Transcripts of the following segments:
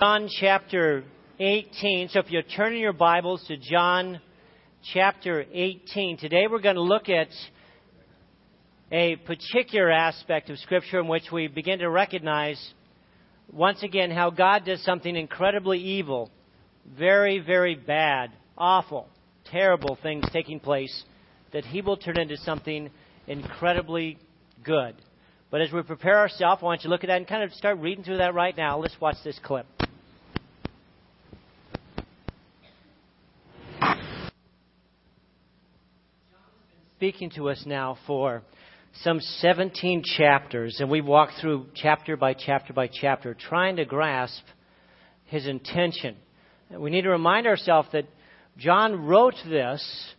John chapter 18. So if you're turning your Bibles to John chapter 18, today we're going to look at a particular aspect of Scripture in which we begin to recognize once again how God does something incredibly evil, very, very bad, awful, terrible things taking place that He will turn into something incredibly good. But as we prepare ourselves, I want you to look at that and kind of start reading through that right now. Let's watch this clip. Speaking to us now for some 17 chapters, and we've walked through chapter by chapter by chapter, trying to grasp his intention. We need to remind ourselves that John wrote this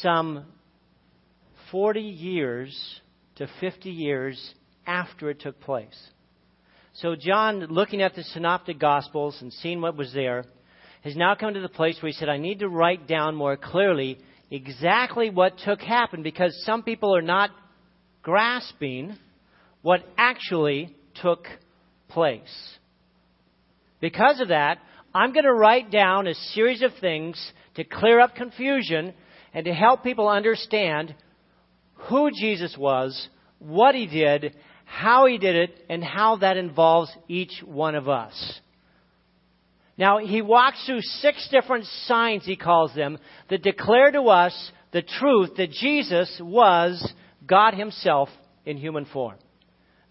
some 40 years to 50 years after it took place. So, John, looking at the Synoptic Gospels and seeing what was there, has now come to the place where he said, I need to write down more clearly exactly what took happen because some people are not grasping what actually took place. Because of that, I'm going to write down a series of things to clear up confusion and to help people understand who Jesus was, what he did, how he did it, and how that involves each one of us. Now, he walks through six different signs, he calls them, that declare to us the truth that Jesus was God himself in human form.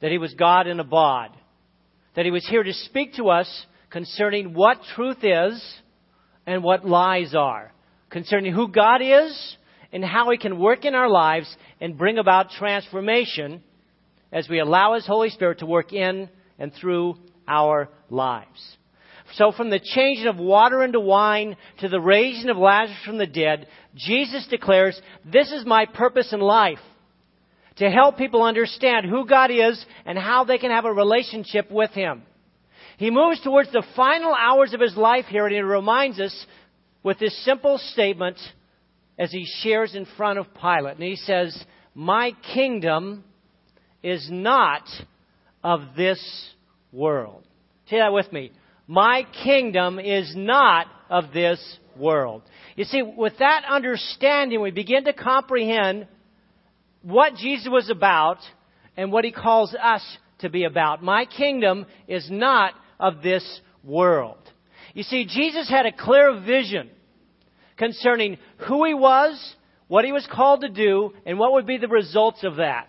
That he was God in a bod. That he was here to speak to us concerning what truth is and what lies are. Concerning who God is and how he can work in our lives and bring about transformation as we allow his Holy Spirit to work in and through our lives. So from the changing of water into wine to the raising of Lazarus from the dead, Jesus declares, this is my purpose in life. To help people understand who God is and how they can have a relationship with Him. He moves towards the final hours of His life here and He reminds us with this simple statement as He shares in front of Pilate. And He says, my kingdom is not of this world. Say that with me. My kingdom is not of this world. You see, with that understanding, we begin to comprehend what Jesus was about and what he calls us to be about. My kingdom is not of this world. You see, Jesus had a clear vision concerning who he was, what he was called to do, and what would be the results of that.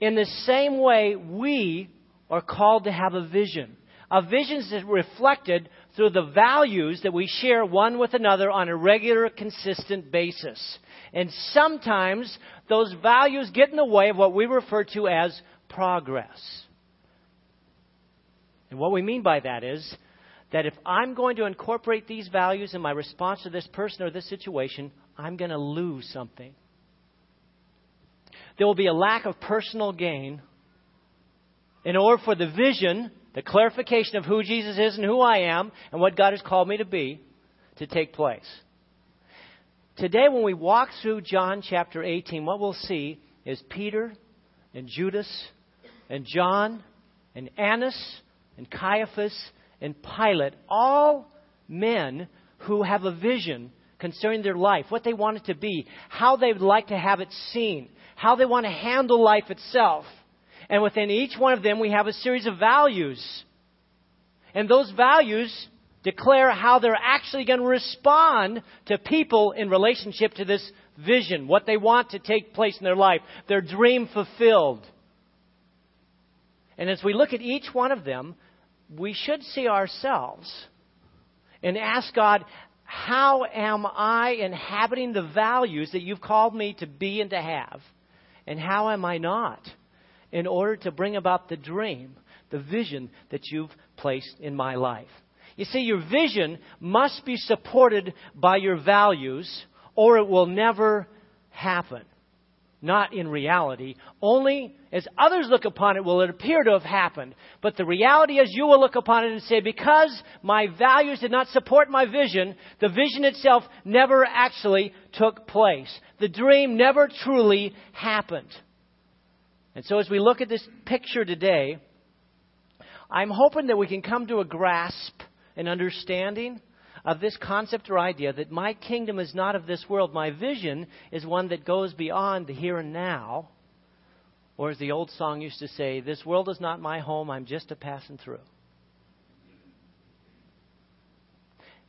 In the same way, we are called to have a vision. A vision is reflected through the values that we share one with another on a regular, consistent basis. And sometimes those values get in the way of what we refer to as progress. And what we mean by that is that if I'm going to incorporate these values in my response to this person or this situation, I'm going to lose something. There will be a lack of personal gain in order for the vision the clarification of who Jesus is and who I am and what God has called me to be to take place. Today, when we walk through John chapter 18, what we'll see is Peter and Judas and John and Annas and Caiaphas and Pilate, all men who have a vision concerning their life, what they want it to be, how they would like to have it seen, how they want to handle life itself. And within each one of them, we have a series of values. And those values declare how they're actually going to respond to people in relationship to this vision, what they want to take place in their life, their dream fulfilled. And as we look at each one of them, we should see ourselves and ask God, how am I inhabiting the values that you've called me to be and to have? And how am I not? In order to bring about the dream, the vision that you've placed in my life. You see, your vision must be supported by your values, or it will never happen. Not in reality. Only as others look upon it will it appear to have happened. But the reality is you will look upon it and say, because my values did not support my vision, the vision itself never actually took place. The dream never truly happened. And so, as we look at this picture today, I'm hoping that we can come to a grasp and understanding of this concept or idea that my kingdom is not of this world. My vision is one that goes beyond the here and now. Or as the old song used to say, this world is not my home, I'm just a passing through.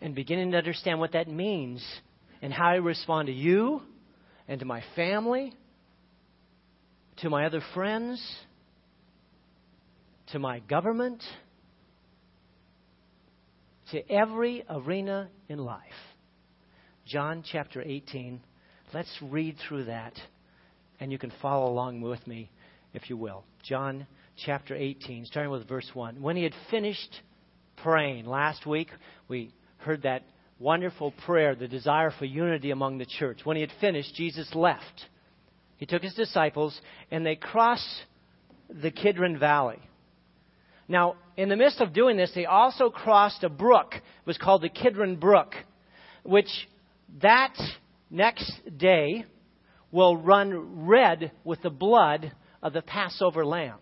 And beginning to understand what that means and how I respond to you and to my family, to my other friends, to my government to every arena in life. John chapter 18. Let's read through that, and you can follow along with me if you will. John chapter 18, starting with verse 1. When he had finished praying, last week we heard that wonderful prayer, the desire for unity among the church. When he had finished, Jesus left. He took his disciples, and they crossed the Kidron Valley. Now, in the midst of doing this, they also crossed a brook. It was called the Kidron Brook, which that next day will run red with the blood of the Passover lamb.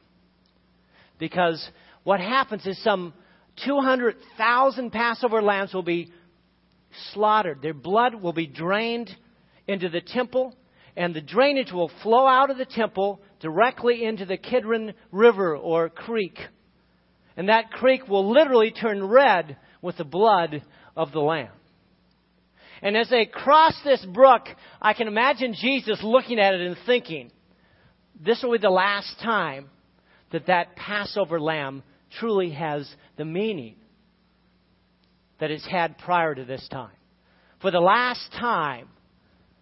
Because what happens is some 200,000 Passover lambs will be slaughtered. Their blood will be drained into the temple, and the drainage will flow out of the temple directly into the Kidron River or creek. And that creek will literally turn red with the blood of the Lamb. And as they cross this brook, I can imagine Jesus looking at it and thinking, this will be the last time that that Passover lamb truly has the meaning that it's had prior to this time. For the last time,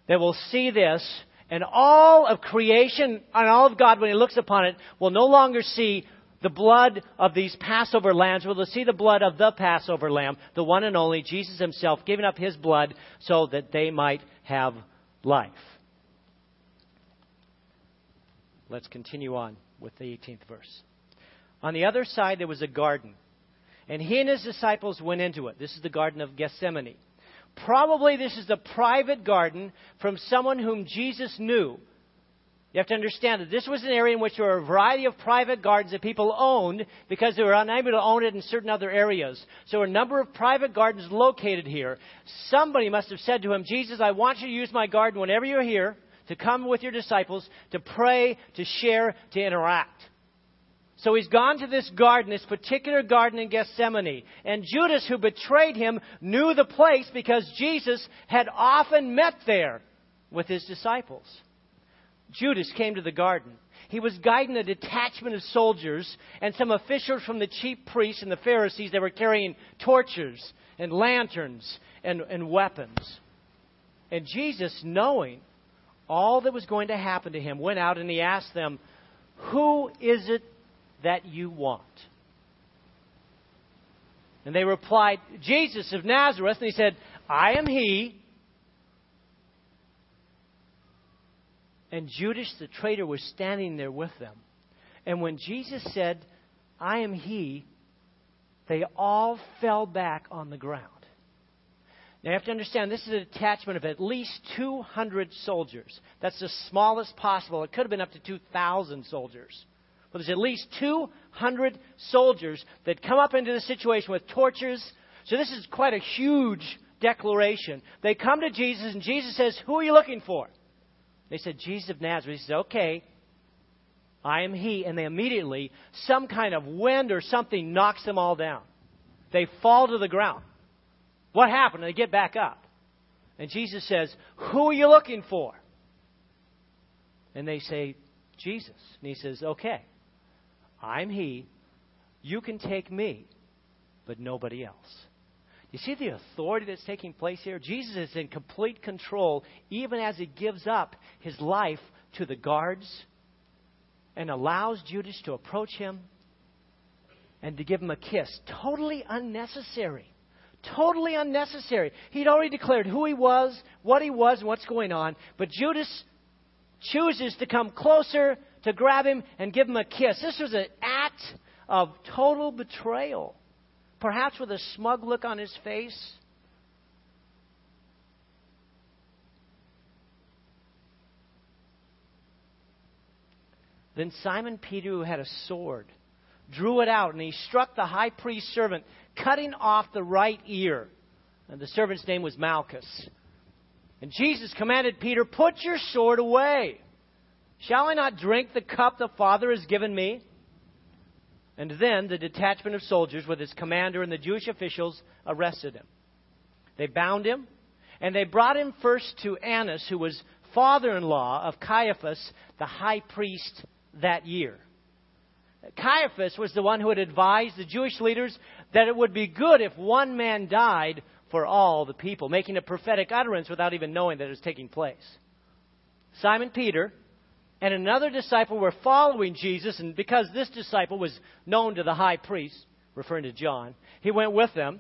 they will see this, and all of creation and all of God, when He looks upon it, will no longer see the blood of these Passover lambs, we'll see the blood of the Passover lamb, the one and only, Jesus himself, giving up his blood so that they might have life. Let's continue on with the 18th verse. On the other side, there was a garden, and he and his disciples went into it. This is the Garden of Gethsemane. Probably this is a private garden from someone whom Jesus knew you have to understand that this was an area in which there were a variety of private gardens that people owned because they were unable to own it in certain other areas. So a number of private gardens located here. Somebody must have said to him, Jesus, I want you to use my garden whenever you're here to come with your disciples, to pray, to share, to interact. So he's gone to this garden, this particular garden in Gethsemane. And Judas, who betrayed him, knew the place because Jesus had often met there with his disciples. Judas came to the garden. He was guiding a detachment of soldiers and some officials from the chief priests and the Pharisees that were carrying torches and lanterns and, and weapons. And Jesus, knowing all that was going to happen to him, went out and he asked them, Who is it that you want? And they replied, Jesus of Nazareth. And he said, I am he. And Judas the traitor was standing there with them. And when Jesus said, I am he, they all fell back on the ground. Now you have to understand this is a detachment of at least 200 soldiers. That's the smallest possible. It could have been up to 2,000 soldiers. But there's at least 200 soldiers that come up into the situation with torches. So this is quite a huge declaration. They come to Jesus, and Jesus says, Who are you looking for? They said, Jesus of Nazareth. He says, okay, I am he. And they immediately, some kind of wind or something knocks them all down. They fall to the ground. What happened? They get back up. And Jesus says, Who are you looking for? And they say, Jesus. And he says, Okay, I'm he. You can take me, but nobody else. You see the authority that's taking place here? Jesus is in complete control even as he gives up his life to the guards and allows Judas to approach him and to give him a kiss. Totally unnecessary. Totally unnecessary. He'd already declared who he was, what he was, and what's going on. But Judas chooses to come closer to grab him and give him a kiss. This was an act of total betrayal perhaps with a smug look on his face. Then Simon Peter, who had a sword, drew it out, and he struck the high priest's servant, cutting off the right ear. And the servant's name was Malchus. And Jesus commanded Peter, Put your sword away. Shall I not drink the cup the Father has given me? And then the detachment of soldiers, with his commander and the Jewish officials, arrested him. They bound him, and they brought him first to Annas, who was father in law of Caiaphas, the high priest that year. Caiaphas was the one who had advised the Jewish leaders that it would be good if one man died for all the people, making a prophetic utterance without even knowing that it was taking place. Simon Peter and another disciple were following Jesus, and because this disciple was known to the high priest, referring to John, he went with them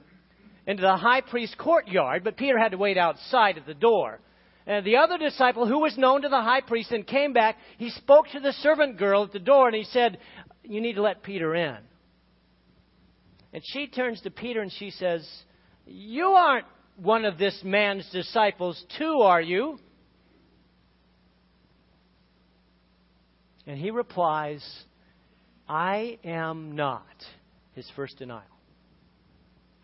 into the high priest's courtyard, but Peter had to wait outside at the door. And the other disciple, who was known to the high priest and came back, he spoke to the servant girl at the door and he said, You need to let Peter in. And she turns to Peter and she says, You aren't one of this man's disciples, too, are you? And he replies, I am not. His first denial.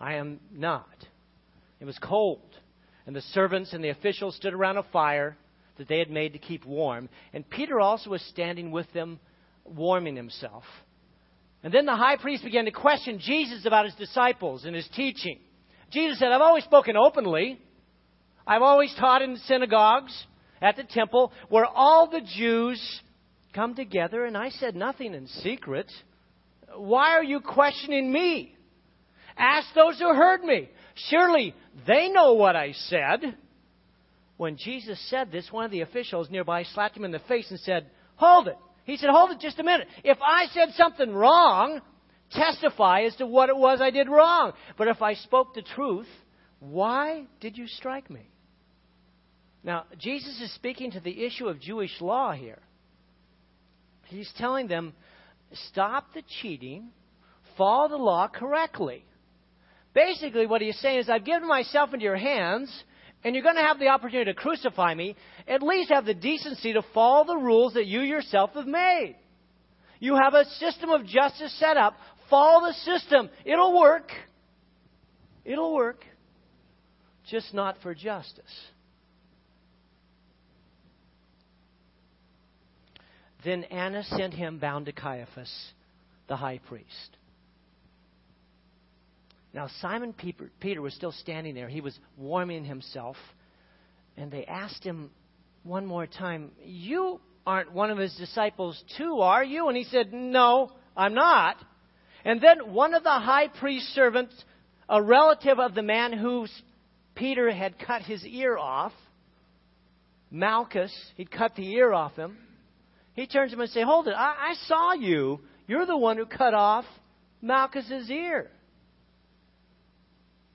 I am not. It was cold and the servants and the officials stood around a fire that they had made to keep warm. And Peter also was standing with them, warming himself. And then the high priest began to question Jesus about his disciples and his teaching. Jesus said, I've always spoken openly. I've always taught in synagogues, at the temple, where all the Jews come together, and I said nothing in secret. Why are you questioning me? Ask those who heard me. Surely they know what I said. When Jesus said this, one of the officials nearby slapped him in the face and said, Hold it. He said, Hold it just a minute. If I said something wrong, testify as to what it was I did wrong. But if I spoke the truth, why did you strike me? Now, Jesus is speaking to the issue of Jewish law here. He's telling them, stop the cheating, follow the law correctly. Basically, what he's saying is, I've given myself into your hands, and you're going to have the opportunity to crucify me. At least have the decency to follow the rules that you yourself have made. You have a system of justice set up. Follow the system. It'll work. It'll work. Just not for justice. Then Annas sent him bound to Caiaphas, the high priest. Now, Simon Peter was still standing there. He was warming himself. And they asked him one more time, You aren't one of his disciples, too, are you? And he said, No, I'm not. And then one of the high priest's servants, a relative of the man who Peter had cut his ear off, Malchus, he'd cut the ear off him. He turns to him and says, Hold it, I, I saw you. You're the one who cut off Malchus's ear.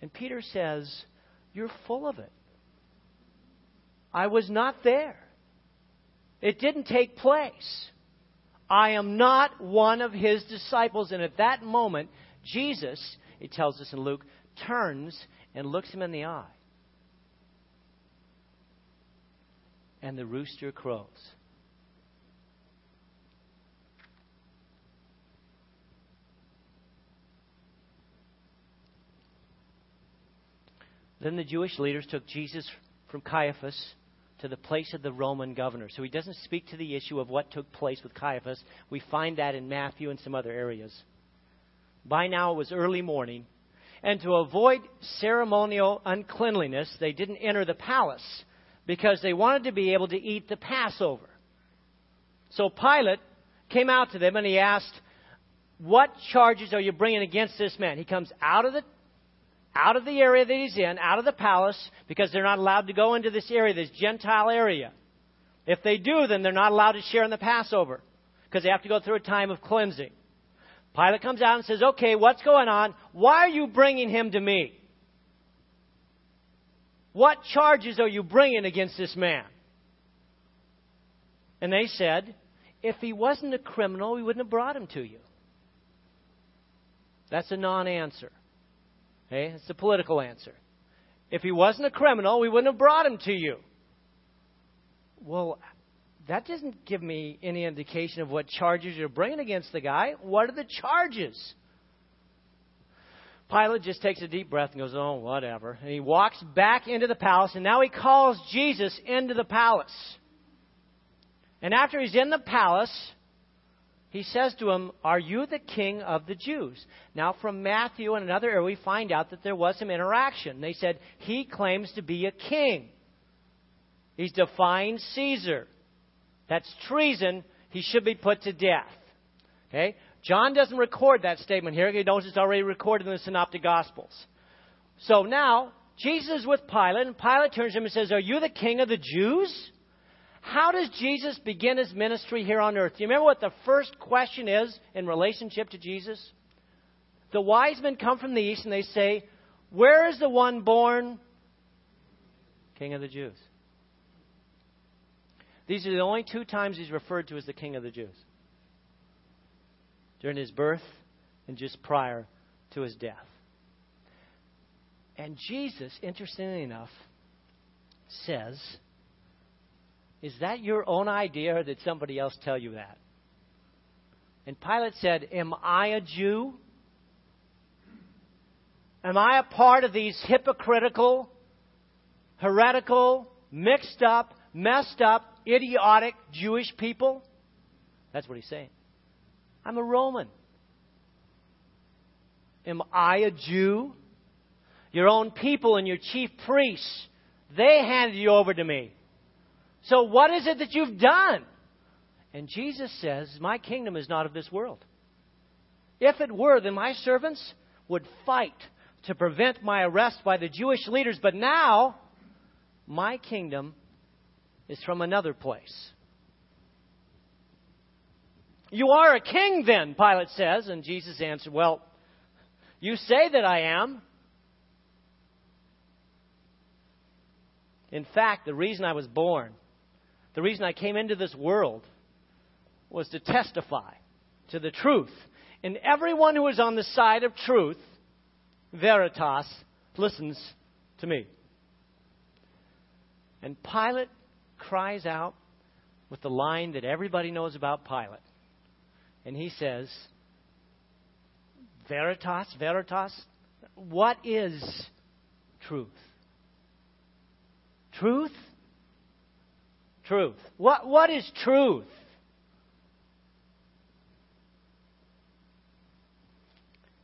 And Peter says, You're full of it. I was not there. It didn't take place. I am not one of his disciples. And at that moment, Jesus, it tells us in Luke, turns and looks him in the eye. And the rooster crows. Then the Jewish leaders took Jesus from Caiaphas to the place of the Roman governor. So he doesn't speak to the issue of what took place with Caiaphas. We find that in Matthew and some other areas. By now it was early morning, and to avoid ceremonial uncleanliness, they didn't enter the palace because they wanted to be able to eat the Passover. So Pilate came out to them and he asked, What charges are you bringing against this man? He comes out of the out of the area that he's in, out of the palace, because they're not allowed to go into this area, this Gentile area. If they do, then they're not allowed to share in the Passover, because they have to go through a time of cleansing. Pilate comes out and says, Okay, what's going on? Why are you bringing him to me? What charges are you bringing against this man? And they said, If he wasn't a criminal, we wouldn't have brought him to you. That's a non answer. Okay? It's a political answer. If he wasn't a criminal, we wouldn't have brought him to you. Well, that doesn't give me any indication of what charges you're bringing against the guy. What are the charges? Pilate just takes a deep breath and goes, Oh, whatever. And he walks back into the palace, and now he calls Jesus into the palace. And after he's in the palace, he says to him, Are you the king of the Jews? Now, from Matthew and another area, we find out that there was some interaction. They said, He claims to be a king. He's defying Caesar. That's treason. He should be put to death. Okay? John doesn't record that statement here. He knows it's already recorded in the Synoptic Gospels. So now, Jesus is with Pilate, and Pilate turns to him and says, Are you the king of the Jews? How does Jesus begin his ministry here on earth? Do you remember what the first question is in relationship to Jesus? The wise men come from the east and they say, Where is the one born King of the Jews? These are the only two times he's referred to as the King of the Jews during his birth and just prior to his death. And Jesus, interestingly enough, says, Is that your own idea or did somebody else tell you that? And Pilate said, Am I a Jew? Am I a part of these hypocritical, heretical, mixed up, messed up, idiotic Jewish people? That's what he's saying. I'm a Roman. Am I a Jew? Your own people and your chief priests, they handed you over to me. So what is it that you've done? And Jesus says, My kingdom is not of this world. If it were, then my servants would fight to prevent my arrest by the Jewish leaders. But now, my kingdom is from another place. You are a king then, Pilate says. And Jesus answered, Well, you say that I am. In fact, the reason I was born, the reason I came into this world, was to testify to the truth. And everyone who is on the side of truth, veritas, listens to me. And Pilate cries out with the line that everybody knows about Pilate and he says, Veritas, Veritas, what is truth? Truth? Truth. What, what is truth?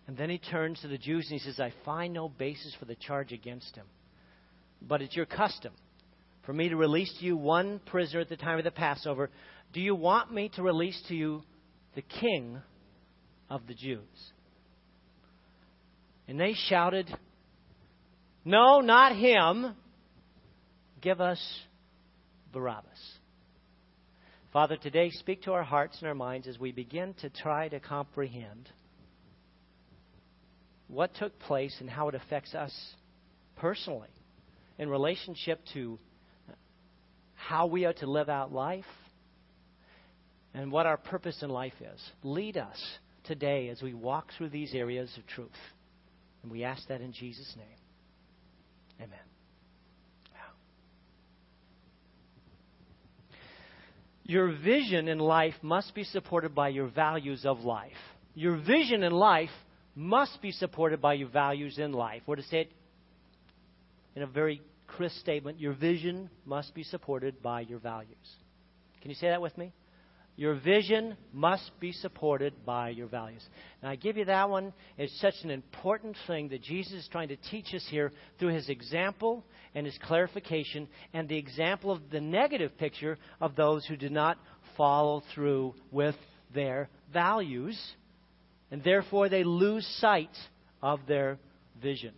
And then he turns to the Jews and he says, I find no basis for the charge against him. But it's your custom for me to release to you one prisoner at the time of the Passover. Do you want me to release to you the king of the Jews. And they shouted, No, not him. Give us Barabbas. Father, today speak to our hearts and our minds as we begin to try to comprehend what took place and how it affects us personally in relationship to how we are to live out life and what our purpose in life is. Lead us today as we walk through these areas of truth. And we ask that in Jesus' name. Amen. Your vision in life must be supported by your values of life. Your vision in life must be supported by your values in life. Or to say it in a very crisp statement, your vision must be supported by your values. Can you say that with me? Your vision must be supported by your values. And I give you that one. It's such an important thing that Jesus is trying to teach us here through his example and his clarification and the example of the negative picture of those who did not follow through with their values. And therefore they lose sight of their vision.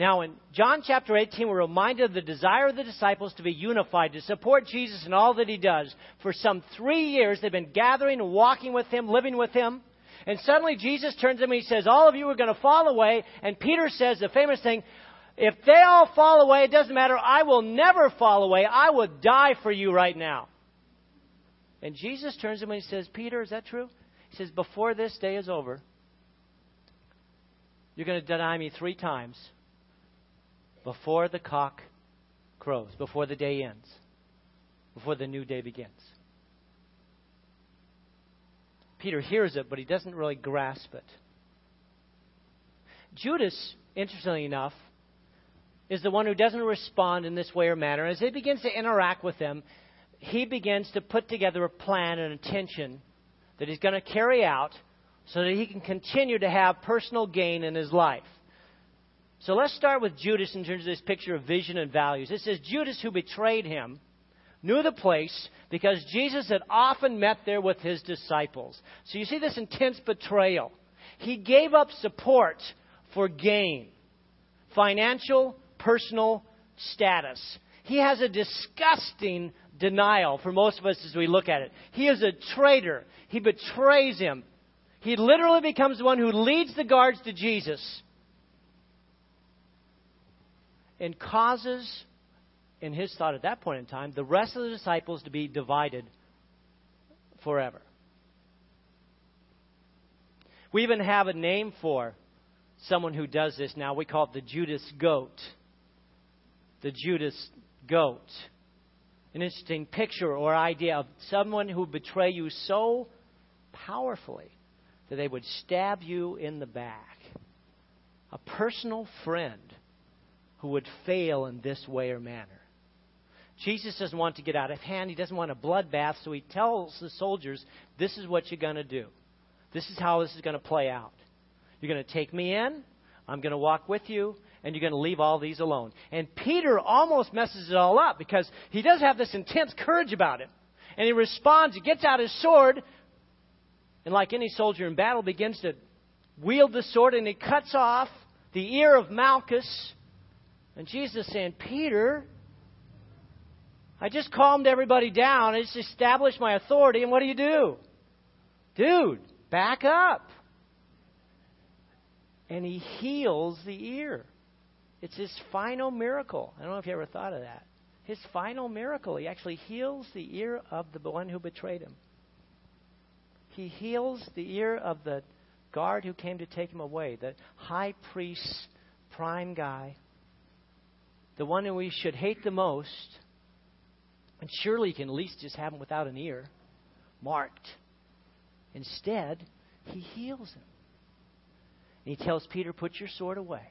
Now, in John chapter 18, we're reminded of the desire of the disciples to be unified, to support Jesus in all that he does. For some three years, they've been gathering walking with him, living with him. And suddenly Jesus turns to them and he says, All of you are going to fall away. And Peter says the famous thing, If they all fall away, it doesn't matter. I will never fall away. I would die for you right now. And Jesus turns to him and he says, Peter, is that true? He says, Before this day is over, you're going to deny me three times before the cock crows, before the day ends. before the new day begins. Peter hears it, but he doesn't really grasp it. Judas, interestingly enough, is the one who doesn't respond in this way or manner. As he begins to interact with them, he begins to put together a plan and intention that he's going to carry out so that he can continue to have personal gain in his life. So let's start with Judas in terms of this picture of vision and values. It says Judas, who betrayed him, knew the place because Jesus had often met there with his disciples. So you see this intense betrayal. He gave up support for gain, financial, personal status. He has a disgusting denial for most of us as we look at it. He is a traitor. He betrays him. He literally becomes the one who leads the guards to Jesus and causes, in his thought at that point in time, the rest of the disciples to be divided forever. We even have a name for someone who does this now. We call it the Judas goat. The Judas goat. An interesting picture or idea of someone who betray you so powerfully that they would stab you in the back. A personal friend who would fail in this way or manner. Jesus doesn't want to get out of hand. He doesn't want a bloodbath, so he tells the soldiers, This is what you're going to do. This is how this is going to play out. You're going to take me in, I'm going to walk with you, and you're going to leave all these alone. And Peter almost messes it all up because he does have this intense courage about him. And he responds, he gets out his sword, and like any soldier in battle, begins to wield the sword, and he cuts off the ear of Malchus. And Jesus saying, Peter, I just calmed everybody down. I just established my authority, and what do you do? Dude, back up and he heals the ear. It's his final miracle. I don't know if you ever thought of that. His final miracle. He actually heals the ear of the one who betrayed him. He heals the ear of the guard who came to take him away, the high priest's prime guy, the one who we should hate the most. And surely you can at least just have him without an ear, marked. Instead, he heals him. And he tells Peter, Put your sword away.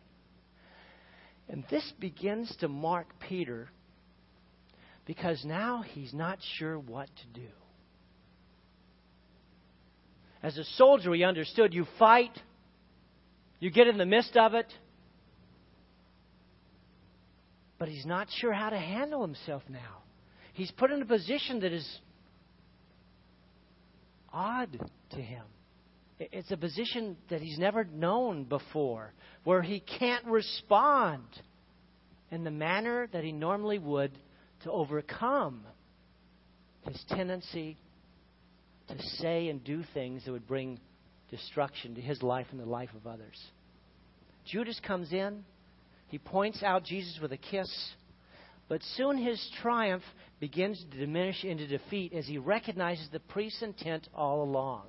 And this begins to mark Peter because now he's not sure what to do. As a soldier, he understood you fight, you get in the midst of it, but he's not sure how to handle himself now. He's put in a position that is odd to him. It's a position that he's never known before, where he can't respond in the manner that he normally would to overcome his tendency to say and do things that would bring destruction to his life and the life of others. Judas comes in, he points out Jesus with a kiss, but soon his triumph begins to diminish into defeat as he recognizes the priest's intent all along.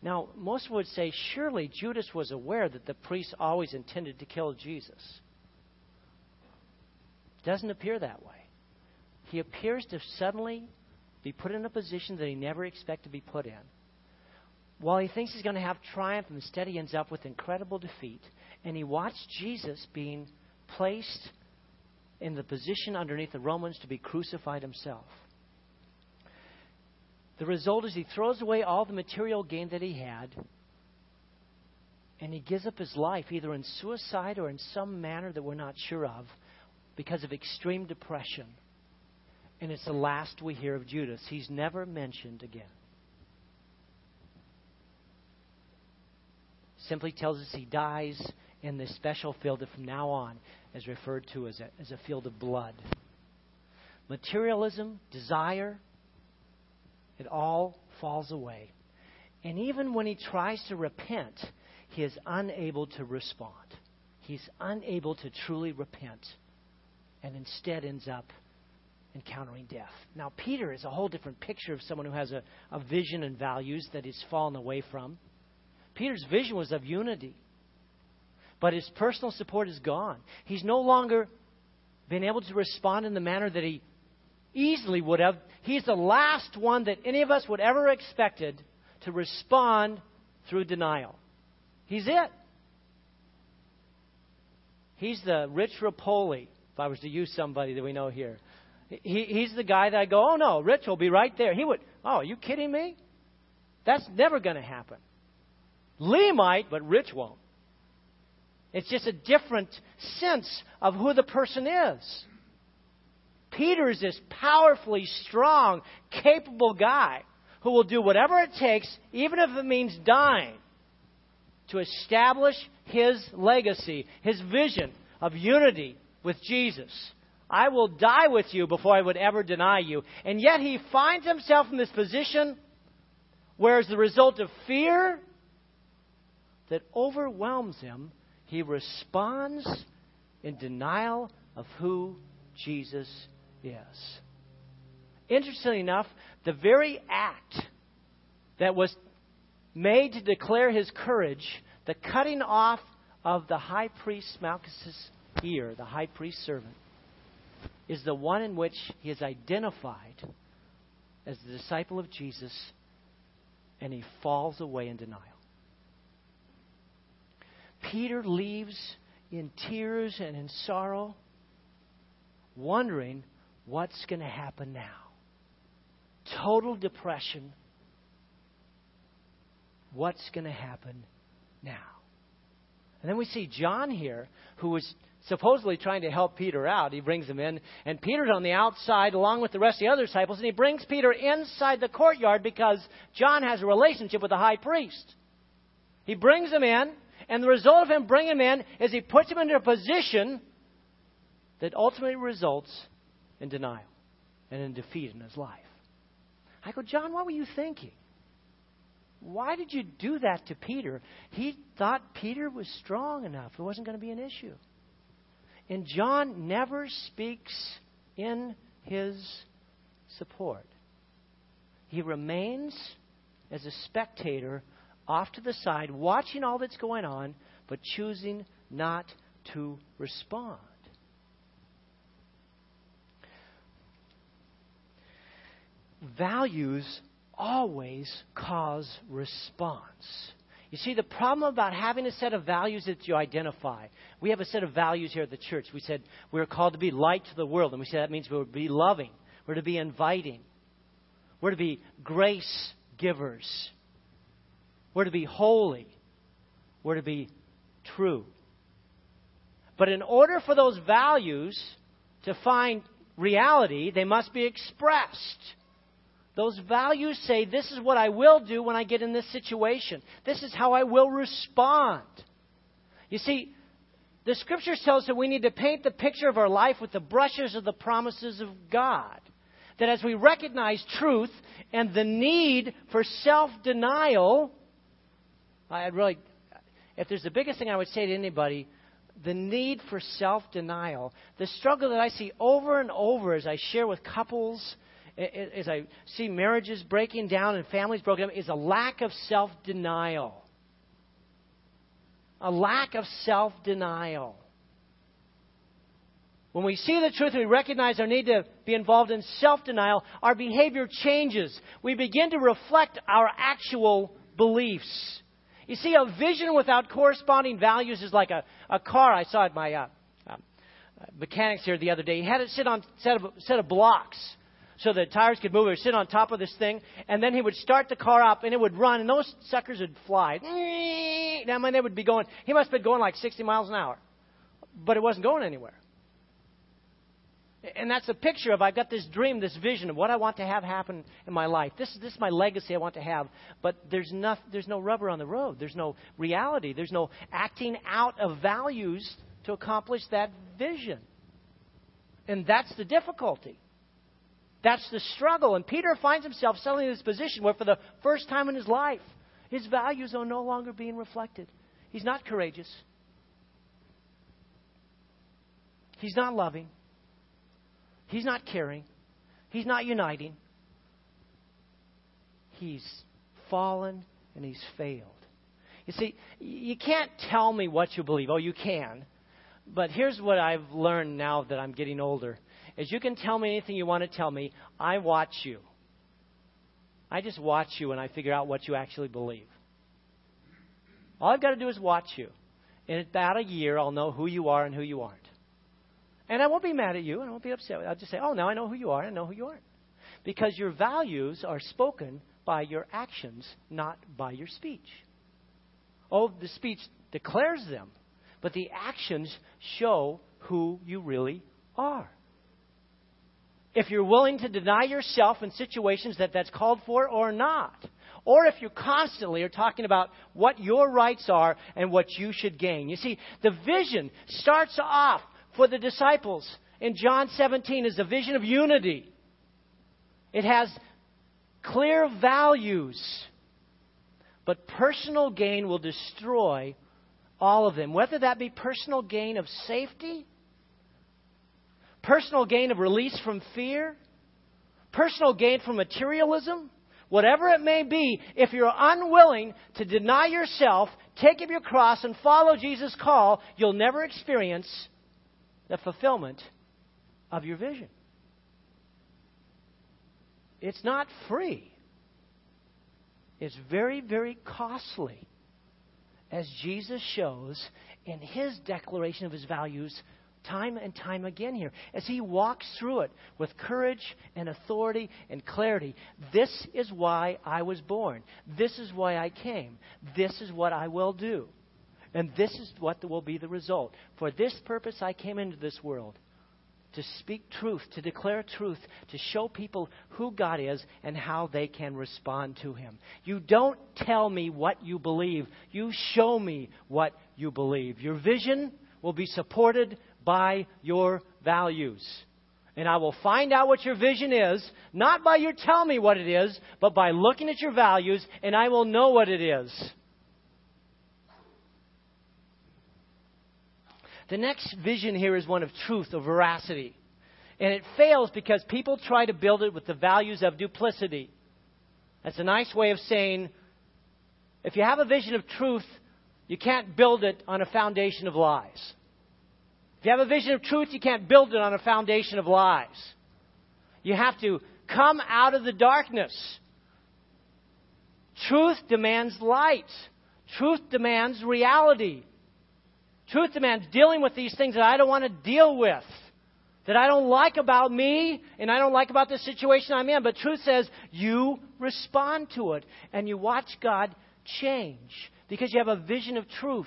Now, most would say surely Judas was aware that the priests always intended to kill Jesus. Doesn't appear that way. He appears to suddenly be put in a position that he never expected to be put in. While he thinks he's going to have triumph, instead he ends up with incredible defeat. And he watched Jesus being placed in the position underneath the Romans to be crucified himself. The result is he throws away all the material gain that he had and he gives up his life either in suicide or in some manner that we're not sure of because of extreme depression. And it's the last we hear of Judas. He's never mentioned again. Simply tells us he dies in this special field that from now on is referred to as a, as a field of blood. Materialism, desire, it all falls away. And even when he tries to repent, he is unable to respond. He's unable to truly repent and instead ends up encountering death. Now, Peter is a whole different picture of someone who has a, a vision and values that he's fallen away from. Peter's vision was of unity, but his personal support is gone. He's no longer been able to respond in the manner that he easily would have. He's the last one that any of us would ever expected to respond through denial. He's it. He's the Rich Rapoli, if I was to use somebody that we know here. He, he's the guy that I go, oh no, Rich will be right there. He would, oh, are you kidding me? That's never going to happen. Leigh might, but Rich won't. It's just a different sense of who the person is. Peter is this powerfully strong, capable guy who will do whatever it takes, even if it means dying, to establish his legacy, his vision of unity with Jesus. I will die with you before I would ever deny you. And yet he finds himself in this position where, as the result of fear that overwhelms him, he responds in denial of who Jesus is. Interestingly enough, the very act that was made to declare his courage, the cutting off of the high priest Malchus' ear, the high priest servant, is the one in which he is identified as the disciple of Jesus and he falls away in denial. Peter leaves in tears and in sorrow, wondering what's going to happen now. Total depression. What's going to happen now? And then we see John here, who was supposedly trying to help Peter out. He brings him in, and Peter's on the outside along with the rest of the other disciples, and he brings Peter inside the courtyard because John has a relationship with the high priest. He brings him in, and the result of him bringing him in is he puts him into a position that ultimately results in denial and in defeat in his life. I go, John, what were you thinking? Why did you do that to Peter? He thought Peter was strong enough. It wasn't going to be an issue. And John never speaks in his support. He remains as a spectator off to the side, watching all that's going on, but choosing not to respond. Values always cause response. You see, the problem about having a set of values that you identify, we have a set of values here at the church. We said we're called to be light to the world, and we said that means we're to be loving, we're to be inviting, we're to be grace givers, we're to be holy. We're to be true. But in order for those values to find reality, they must be expressed. Those values say, This is what I will do when I get in this situation. This is how I will respond. You see, the scriptures tell us that we need to paint the picture of our life with the brushes of the promises of God. That as we recognize truth and the need for self denial, I'd really, if there's the biggest thing I would say to anybody, the need for self denial, the struggle that I see over and over as I share with couples, as I see marriages breaking down and families broken down, is a lack of self denial. A lack of self denial. When we see the truth and we recognize our need to be involved in self denial, our behavior changes. We begin to reflect our actual beliefs. You see, a vision without corresponding values is like a, a car. I saw at my uh, uh, mechanics here the other day. He had it sit on set of set of blocks so the tires could move. He would sit on top of this thing, and then he would start the car up, and it would run, and those suckers would fly. Now, when they would be going, he must have been going like 60 miles an hour, but it wasn't going anywhere. And that's a picture of I've got this dream, this vision of what I want to have happen in my life. This, this is my legacy I want to have. But there's no, there's no rubber on the road. There's no reality. There's no acting out of values to accomplish that vision. And that's the difficulty. That's the struggle. And Peter finds himself suddenly in this position where, for the first time in his life, his values are no longer being reflected. He's not courageous, he's not loving. He's not caring. He's not uniting. He's fallen and he's failed. You see, you can't tell me what you believe. Oh, you can. But here's what I've learned now that I'm getting older is you can tell me anything you want to tell me. I watch you. I just watch you and I figure out what you actually believe. All I've got to do is watch you. In about a year, I'll know who you are and who you aren't. And I won't be mad at you and I won't be upset. I'll just say, oh, now I know who you are and I know who you aren't. Because your values are spoken by your actions, not by your speech. Oh, the speech declares them, but the actions show who you really are. If you're willing to deny yourself in situations that that's called for or not, or if you constantly are talking about what your rights are and what you should gain. You see, the vision starts off for the disciples in John 17 is a vision of unity. It has clear values, but personal gain will destroy all of them, whether that be personal gain of safety, personal gain of release from fear, personal gain from materialism, whatever it may be, if you're unwilling to deny yourself, take up your cross, and follow Jesus' call, you'll never experience the fulfillment of your vision. It's not free. It's very, very costly as Jesus shows in his declaration of his values time and time again here. As he walks through it with courage and authority and clarity. This is why I was born. This is why I came. This is what I will do. And this is what will be the result. For this purpose I came into this world to speak truth, to declare truth, to show people who God is and how they can respond to Him. You don't tell me what you believe, you show me what you believe. Your vision will be supported by your values. And I will find out what your vision is, not by your tell me what it is, but by looking at your values, and I will know what it is. The next vision here is one of truth, of veracity. And it fails because people try to build it with the values of duplicity. That's a nice way of saying if you have a vision of truth, you can't build it on a foundation of lies. If you have a vision of truth, you can't build it on a foundation of lies. You have to come out of the darkness. Truth demands light. Truth demands reality. Truth demands dealing with these things that I don't want to deal with, that I don't like about me, and I don't like about the situation I'm in. But truth says you respond to it, and you watch God change because you have a vision of truth.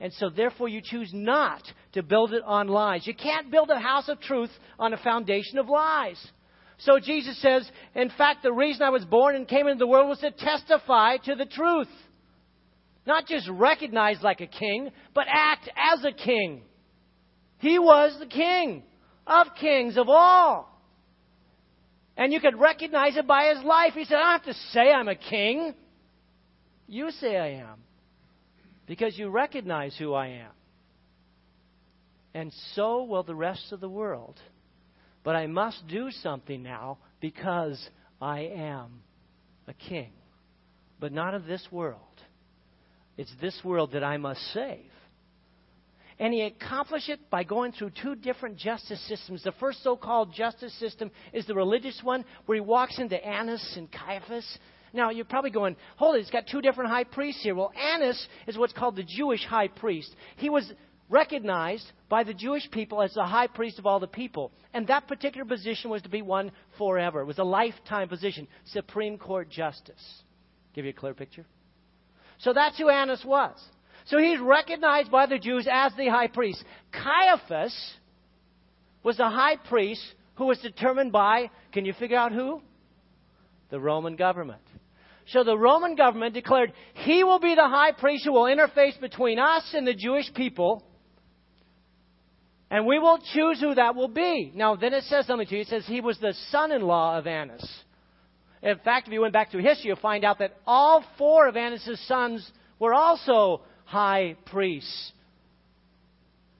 And so, therefore, you choose not to build it on lies. You can't build a house of truth on a foundation of lies. So, Jesus says, in fact, the reason I was born and came into the world was to testify to the truth. Not just recognize like a king, but act as a king. He was the king of kings of all. And you could recognize it by his life. He said, I don't have to say I'm a king. You say I am. Because you recognize who I am. And so will the rest of the world. But I must do something now because I am a king. But not of this world. It's this world that I must save. And he accomplished it by going through two different justice systems. The first so called justice system is the religious one, where he walks into Annas and Caiaphas. Now, you're probably going, hold it, it's got two different high priests here. Well, Annas is what's called the Jewish high priest. He was recognized by the Jewish people as the high priest of all the people. And that particular position was to be one forever. It was a lifetime position, Supreme Court justice. Give you a clear picture? So that's who Annas was. So he's recognized by the Jews as the high priest. Caiaphas was the high priest who was determined by, can you figure out who? The Roman government. So the Roman government declared he will be the high priest who will interface between us and the Jewish people. And we will choose who that will be. Now, then it says something to you. It says he was the son in law of Annas. In fact, if you went back through history, you'll find out that all four of Annas' sons were also high priests,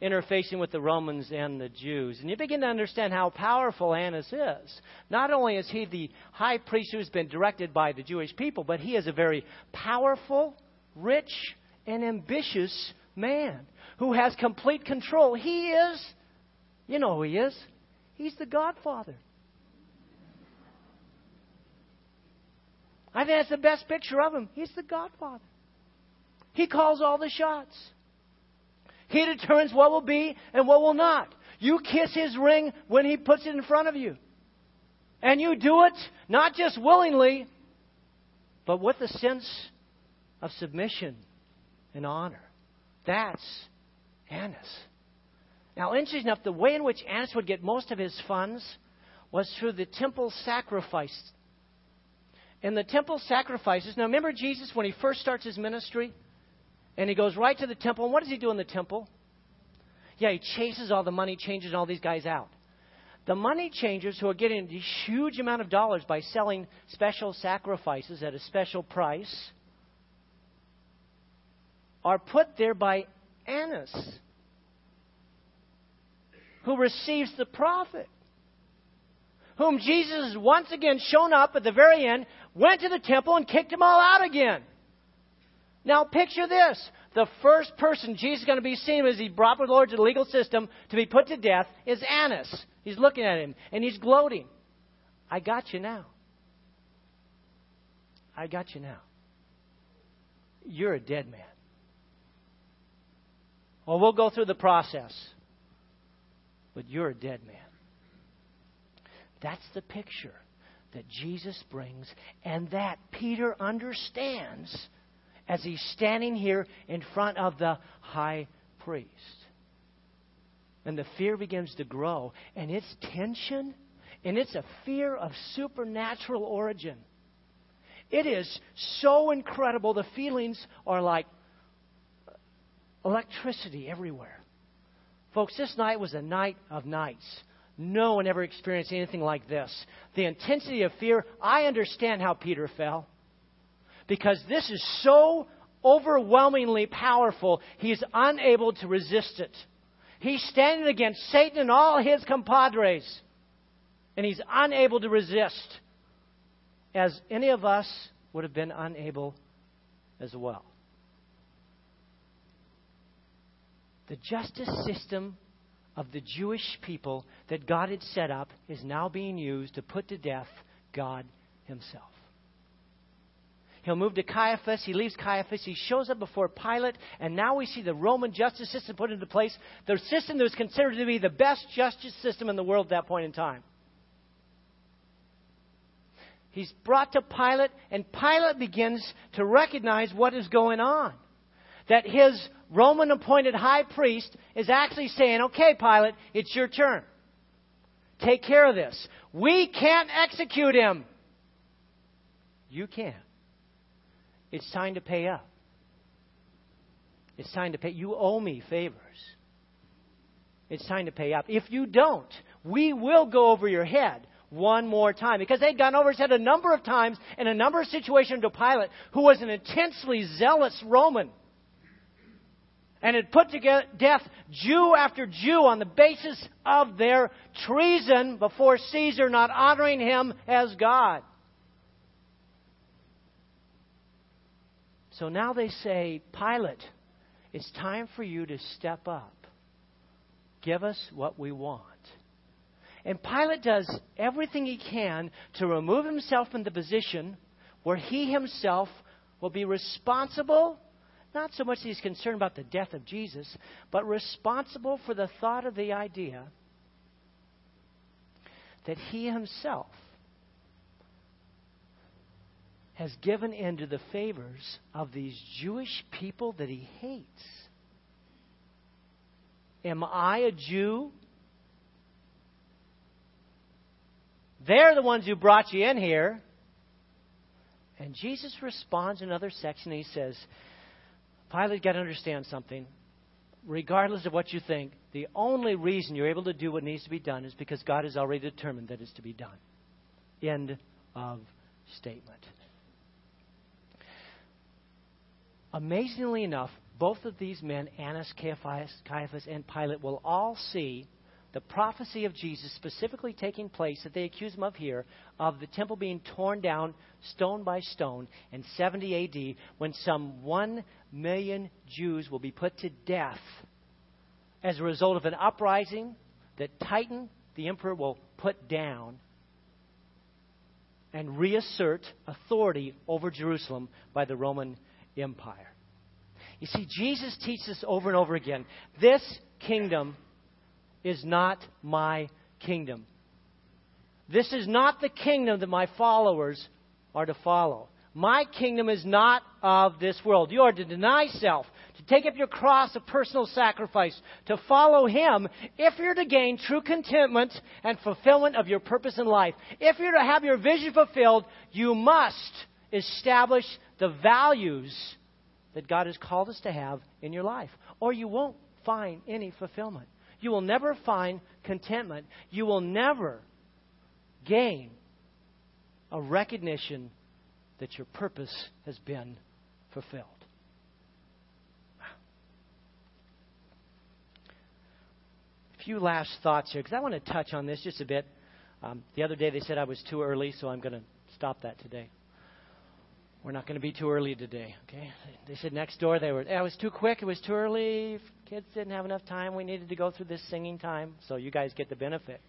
interfacing with the Romans and the Jews. And you begin to understand how powerful Annas is. Not only is he the high priest who's been directed by the Jewish people, but he is a very powerful, rich, and ambitious man who has complete control. He is, you know who he is. He's the Godfather. I think that's the best picture of him. He's the Godfather. He calls all the shots. He determines what will be and what will not. You kiss his ring when he puts it in front of you. And you do it not just willingly, but with a sense of submission and honor. That's Annas. Now, interesting enough, the way in which Annas would get most of his funds was through the temple sacrifice. In the temple sacrifices, now remember Jesus when he first starts his ministry? And he goes right to the temple. And what does he do in the temple? Yeah, he chases all the money changers and all these guys out. The money changers who are getting a huge amount of dollars by selling special sacrifices at a special price are put there by Annas, who receives the profit, whom Jesus has once again shown up at the very end, went to the temple, and kicked them all out again. Now, picture this. The first person Jesus is going to be seen as he brought the Lord to the legal system to be put to death is Annas. He's looking at him and he's gloating. I got you now. I got you now. You're a dead man. Well, we'll go through the process. But you're a dead man. That's the picture that Jesus brings and that Peter understands as he's standing here in front of the high priest. And the fear begins to grow, and it's tension, and it's a fear of supernatural origin. It is so incredible. The feelings are like electricity everywhere. Folks, this night was a night of nights. No one ever experienced anything like this. The intensity of fear, I understand how Peter fell. Because this is so overwhelmingly powerful, he's unable to resist it. He's standing against Satan and all his compadres, and he's unable to resist, as any of us would have been unable as well. the justice system of the Jewish people that God had set up is now being used to put to death God Himself. He'll move to Caiaphas. He leaves Caiaphas. He shows up before Pilate. And now we see the Roman justice system put into place. The system that was considered to be the best justice system in the world at that point in time. He's brought to Pilate, and Pilate begins to recognize what is going on that his Roman appointed high priest is actually saying, okay, Pilate, it's your turn. Take care of this. We can't execute him. You can. It's time to pay up. It's time to pay. You owe me favors. It's time to pay up. If you don't, we will go over your head one more time. Because they'd gone over his head a number of times in a number of situations to Pilate, who was an intensely zealous Roman and had put to death Jew after Jew on the basis of their treason before Caesar, not honoring him as God. So now they say, Pilate, it's time for you to step up. Give us what we want. And Pilate does everything he can to remove himself from the position where he himself will be responsible not so much that he's concerned about the death of Jesus, but responsible for the thought of the idea that he himself has given in to the favors of these Jewish people that he hates. Am I a Jew? They're the ones who brought you in here. And Jesus responds in another section. He says, Pilate got to understand something. Regardless of what you think, the only reason you're able to do what needs to be done is because God has already determined that it's to be done. End of statement. Amazingly enough, both of these men, Annas, Caiaphas, and Pilate, will all see the prophecy of Jesus specifically taking place that they accuse him of here, of the temple being torn down stone by stone in 70 AD, when some 1 million Jews will be put to death as a result of an uprising that Titus and the emperor will put down and reassert authority over Jerusalem by the Roman Empire. You see, Jesus teaches us over and over again this kingdom is not my kingdom. This is not the kingdom that my followers are to follow. My kingdom is not of this world. You are to deny self, to take up your cross of personal sacrifice, to follow Him if you're to gain true contentment and fulfillment of your purpose in life. If you're to have your vision fulfilled, you must establish the values that God has called us to have in your life, or you won't find any fulfillment. You will never find contentment. You will never gain a recognition that your purpose has been fulfilled. A few last thoughts here, because I want to touch on this just a bit. Um, the other day they said I was too early, so I'm going to stop that today. We're not going to be too early today, okay? They said next door they were, I was too quick, it was too early, kids didn't have enough time, we needed to go through this singing time, so you guys get the benefit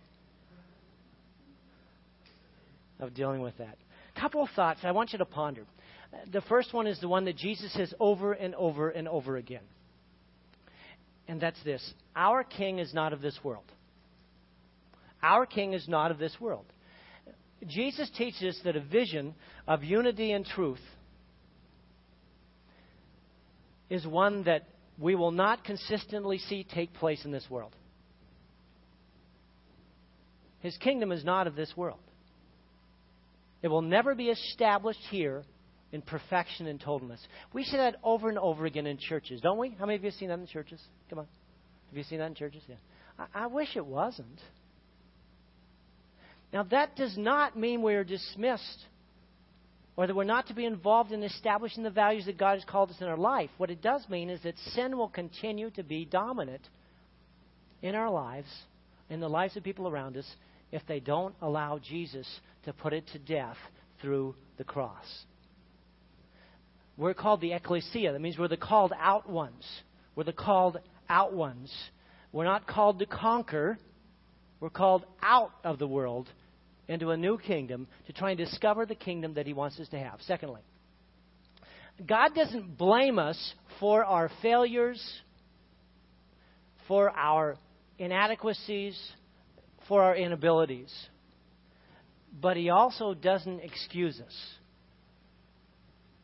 of dealing with that couple of thoughts I want you to ponder. The first one is the one that Jesus says over and over and over again. And that's this Our King is not of this world. Our King is not of this world. Jesus teaches us that a vision of unity and truth is one that we will not consistently see take place in this world. His kingdom is not of this world. It will never be established here in perfection and totalness. We see that over and over again in churches, don't we? How many of you have seen that in churches? Come on. Have you seen that in churches? Yeah. I, I wish it wasn't. Now, that does not mean we're dismissed or that we're not to be involved in establishing the values that God has called us in our life. What it does mean is that sin will continue to be dominant in our lives, in the lives of people around us, if they don't allow Jesus to put it to death through the cross. We're called the ecclesia. That means we're the called out ones. We're the called out ones. We're not called to conquer. We're called out of the world into a new kingdom to try and discover the kingdom that He wants us to have. Secondly, God doesn't blame us for our failures, for our inadequacies, for our inabilities. But He also doesn't excuse us.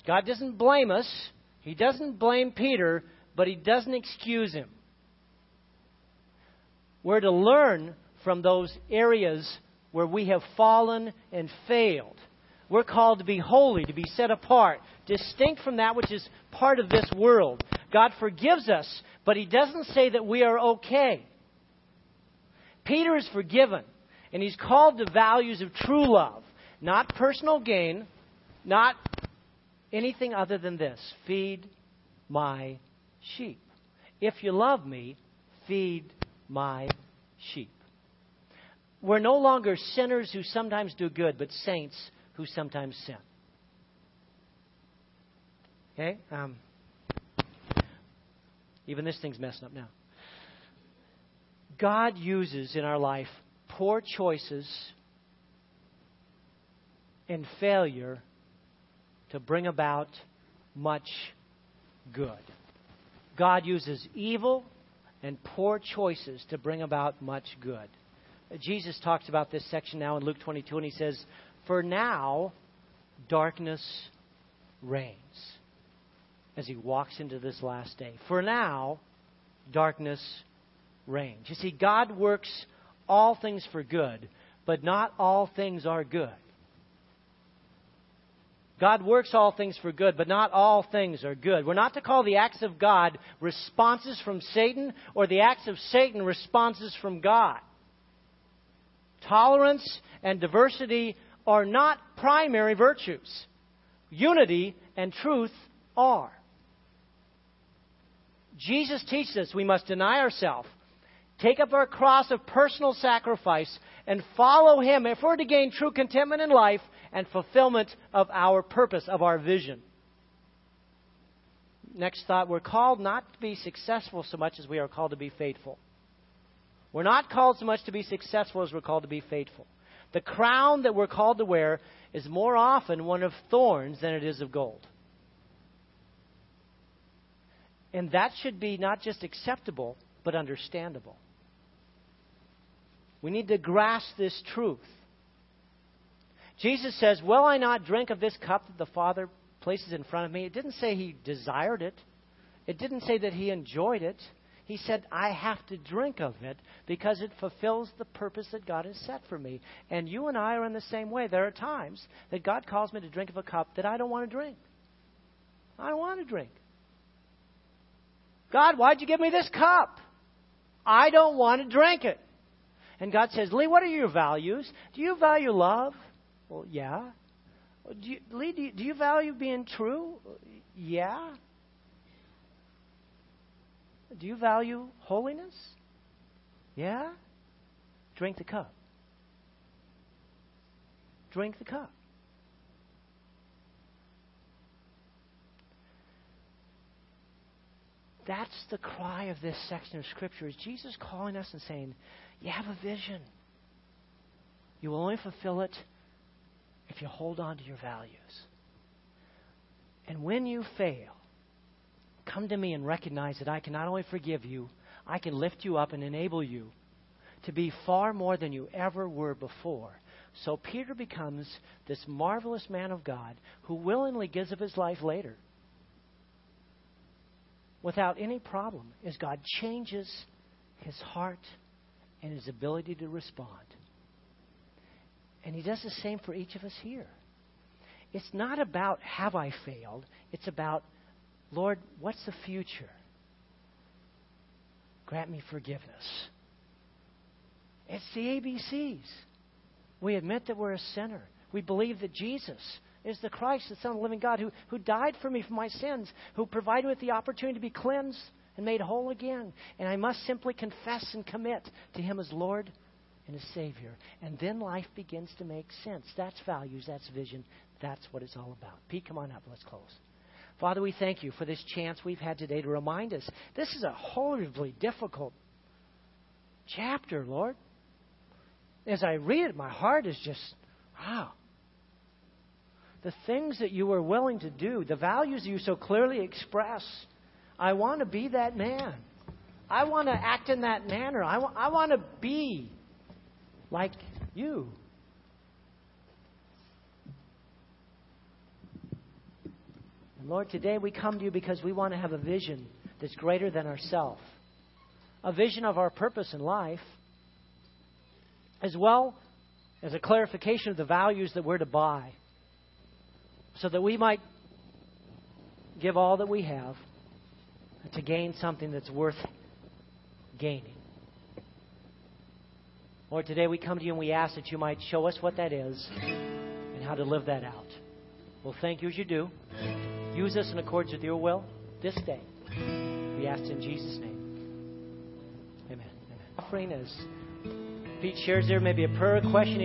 God doesn't blame us. He doesn't blame Peter, but He doesn't excuse him. We're to learn from those areas where we have fallen and failed. We're called to be holy, to be set apart, distinct from that which is part of this world. God forgives us, but He doesn't say that we are okay. Peter is forgiven, and he's called to values of true love, not personal gain, not anything other than this feed my sheep. If you love me, feed my sheep. We're no longer sinners who sometimes do good, but saints who sometimes sin. Okay? Um, even this thing's messing up now. God uses in our life poor choices and failure to bring about much good. God uses evil and poor choices to bring about much good. Jesus talks about this section now in Luke 22, and he says, For now, darkness reigns as he walks into this last day. For now, darkness reigns. You see, God works all things for good, but not all things are good. God works all things for good, but not all things are good. We're not to call the acts of God responses from Satan or the acts of Satan responses from God. Tolerance and diversity are not primary virtues. Unity and truth are. Jesus teaches us we must deny ourselves take up our cross of personal sacrifice and follow Him if we're to gain true contentment in life and fulfillment of our purpose, of our vision. Next thought we're called not to be successful so much as we are called to be faithful. We're not called so much to be successful as we're called to be faithful. The crown that we're called to wear is more often one of thorns than it is of gold. And that should be not just acceptable, but understandable. We need to grasp this truth. Jesus says, Will I not drink of this cup that the Father places in front of me? It didn't say he desired it, it didn't say that he enjoyed it. He said, I have to drink of it because it fulfills the purpose that God has set for me. And you and I are in the same way. There are times that God calls me to drink of a cup that I don't want to drink. I don't want to drink. God, why'd you give me this cup? I don't want to drink it. And God says, Leigh, what are your values? Do you value love? Well, yeah. Do you, Leigh, do you, do you value being true? Yeah. Do you value holiness? Yeah? Drink the cup. Drink the cup. That's the cry of this section of Scripture. Is Jesus calling us and saying, You have a vision. You will only fulfill it if you hold on to your values. And when you fail, come to me and recognize that I can not only forgive you, I can lift you up and enable you to be far more than you ever were before. So Peter becomes this marvelous man of God who willingly gives of his life later without any problem as God changes his heart and his ability to respond. And he does the same for each of us here. It's not about have I failed, it's about Lord, what's the future? Grant me forgiveness. It's the ABCs. We admit that we're a sinner. We believe that Jesus is the Christ, the Son of the living God, who, who died for me for my sins, who provided me with the opportunity to be cleansed and made whole again. And I must simply confess and commit to Him as Lord and as Savior. And then life begins to make sense. That's values, that's vision, that's what it's all about. Pete, come on up. Let's close. Father, we thank you for this chance we've had today to remind us this is a horribly difficult chapter, Lord. As I read it, my heart is just, wow. The things that you are willing to do, the values you so clearly express, I want to be that man. I want to act in that manner. I, wa- I want to be like you. Lord, today we come to you because we want to have a vision that's greater than ourselves, a vision of our purpose in life, as well as a clarification of the values that we're to buy, so that we might give all that we have to gain something that's worth gaining. Lord, today we come to you and we ask that you might show us what that is and how to live that out. Well, thank you as you do. Use us in accordance with your will this day. We ask in Jesus' name. Amen. Amen. Offering is Pete shares there, maybe a prayer question.